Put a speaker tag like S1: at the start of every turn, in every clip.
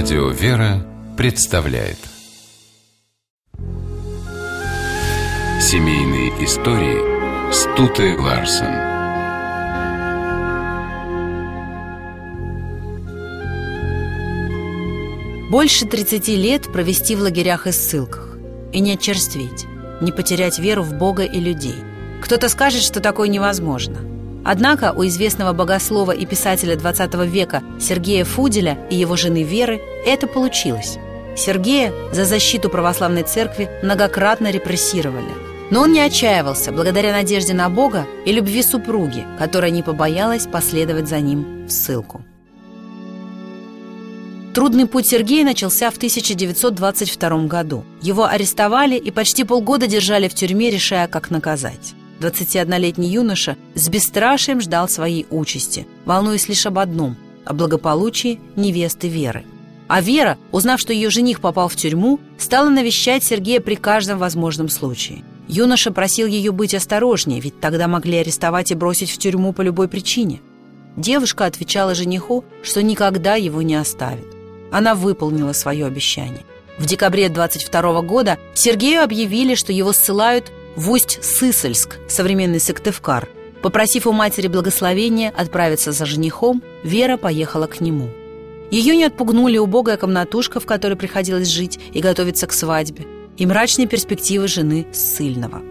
S1: Радио «Вера» представляет. Семейные истории Стуты Ларсен
S2: Больше 30 лет провести в лагерях и ссылках. И не очерстветь, не потерять веру в Бога и людей. Кто-то скажет, что такое невозможно – Однако у известного богослова и писателя XX века Сергея Фуделя и его жены Веры это получилось. Сергея за защиту православной церкви многократно репрессировали. Но он не отчаивался благодаря надежде на Бога и любви супруги, которая не побоялась последовать за ним в ссылку. Трудный путь Сергея начался в 1922 году. Его арестовали и почти полгода держали в тюрьме, решая, как наказать. 21-летний юноша с бесстрашием ждал своей участи, волнуясь лишь об одном – о благополучии невесты Веры. А Вера, узнав, что ее жених попал в тюрьму, стала навещать Сергея при каждом возможном случае. Юноша просил ее быть осторожнее, ведь тогда могли арестовать и бросить в тюрьму по любой причине. Девушка отвечала жениху, что никогда его не оставит. Она выполнила свое обещание. В декабре 22 года Сергею объявили, что его ссылают в Усть-Сысольск, современный Сыктывкар. Попросив у матери благословения отправиться за женихом, Вера поехала к нему. Ее не отпугнули убогая комнатушка, в которой приходилось жить и готовиться к свадьбе, и мрачные перспективы жены ссыльного.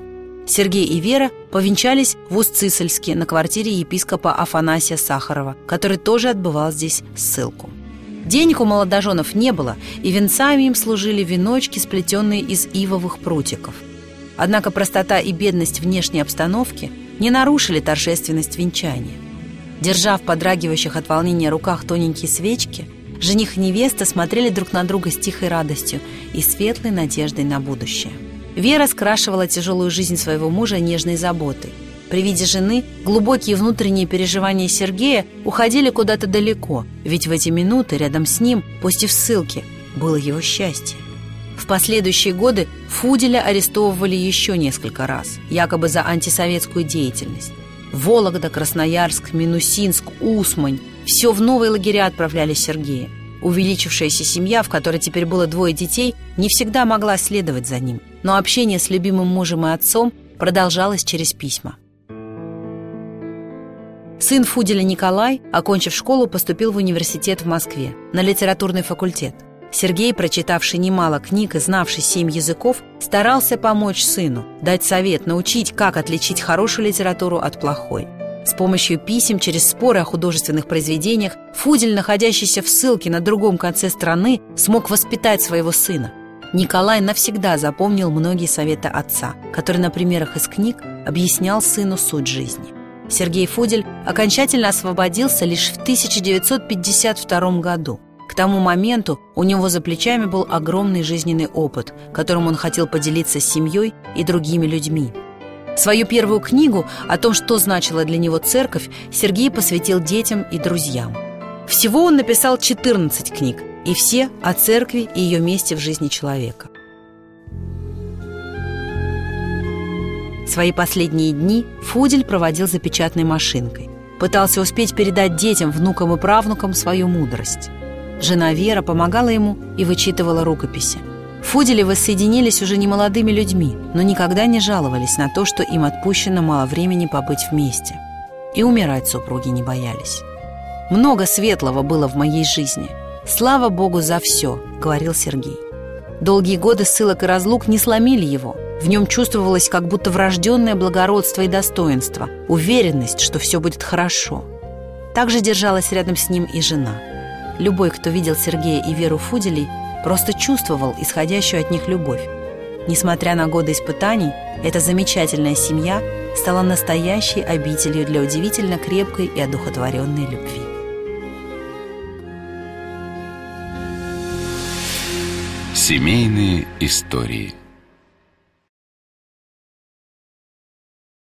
S2: Сергей и Вера повенчались в Усть-Цисельске на квартире епископа Афанасия Сахарова, который тоже отбывал здесь ссылку. Денег у молодоженов не было, и венцами им служили веночки, сплетенные из ивовых прутиков – Однако простота и бедность внешней обстановки не нарушили торжественность венчания. Держа в подрагивающих от волнения руках тоненькие свечки, жених и невеста смотрели друг на друга с тихой радостью и светлой надеждой на будущее. Вера скрашивала тяжелую жизнь своего мужа нежной заботой. При виде жены глубокие внутренние переживания Сергея уходили куда-то далеко, ведь в эти минуты рядом с ним, пусть и в ссылке, было его счастье. Последующие годы Фуделя арестовывали еще несколько раз, якобы за антисоветскую деятельность. Вологда, Красноярск, Минусинск, Усмань – все в новые лагеря отправляли Сергея. Увеличившаяся семья, в которой теперь было двое детей, не всегда могла следовать за ним, но общение с любимым мужем и отцом продолжалось через письма. Сын Фуделя Николай, окончив школу, поступил в университет в Москве на литературный факультет. Сергей, прочитавший немало книг и знавший семь языков, старался помочь сыну, дать совет, научить, как отличить хорошую литературу от плохой. С помощью писем через споры о художественных произведениях Фудель, находящийся в ссылке на другом конце страны, смог воспитать своего сына. Николай навсегда запомнил многие советы отца, который на примерах из книг объяснял сыну суть жизни. Сергей Фудель окончательно освободился лишь в 1952 году – тому моменту у него за плечами был огромный жизненный опыт, которым он хотел поделиться с семьей и другими людьми. Свою первую книгу о том, что значила для него церковь, Сергей посвятил детям и друзьям. Всего он написал 14 книг, и все о церкви и ее месте в жизни человека. Свои последние дни Фудель проводил за печатной машинкой. Пытался успеть передать детям, внукам и правнукам свою мудрость. Жена Вера помогала ему и вычитывала рукописи. Фудели воссоединились уже не молодыми людьми, но никогда не жаловались на то, что им отпущено мало времени побыть вместе. И умирать супруги не боялись. «Много светлого было в моей жизни. Слава Богу за все», — говорил Сергей. Долгие годы ссылок и разлук не сломили его. В нем чувствовалось как будто врожденное благородство и достоинство, уверенность, что все будет хорошо. Также держалась рядом с ним и жена — Любой, кто видел Сергея и Веру Фуделей, просто чувствовал исходящую от них любовь. Несмотря на годы испытаний, эта замечательная семья стала настоящей обителью для удивительно крепкой и одухотворенной любви.
S1: Семейные истории –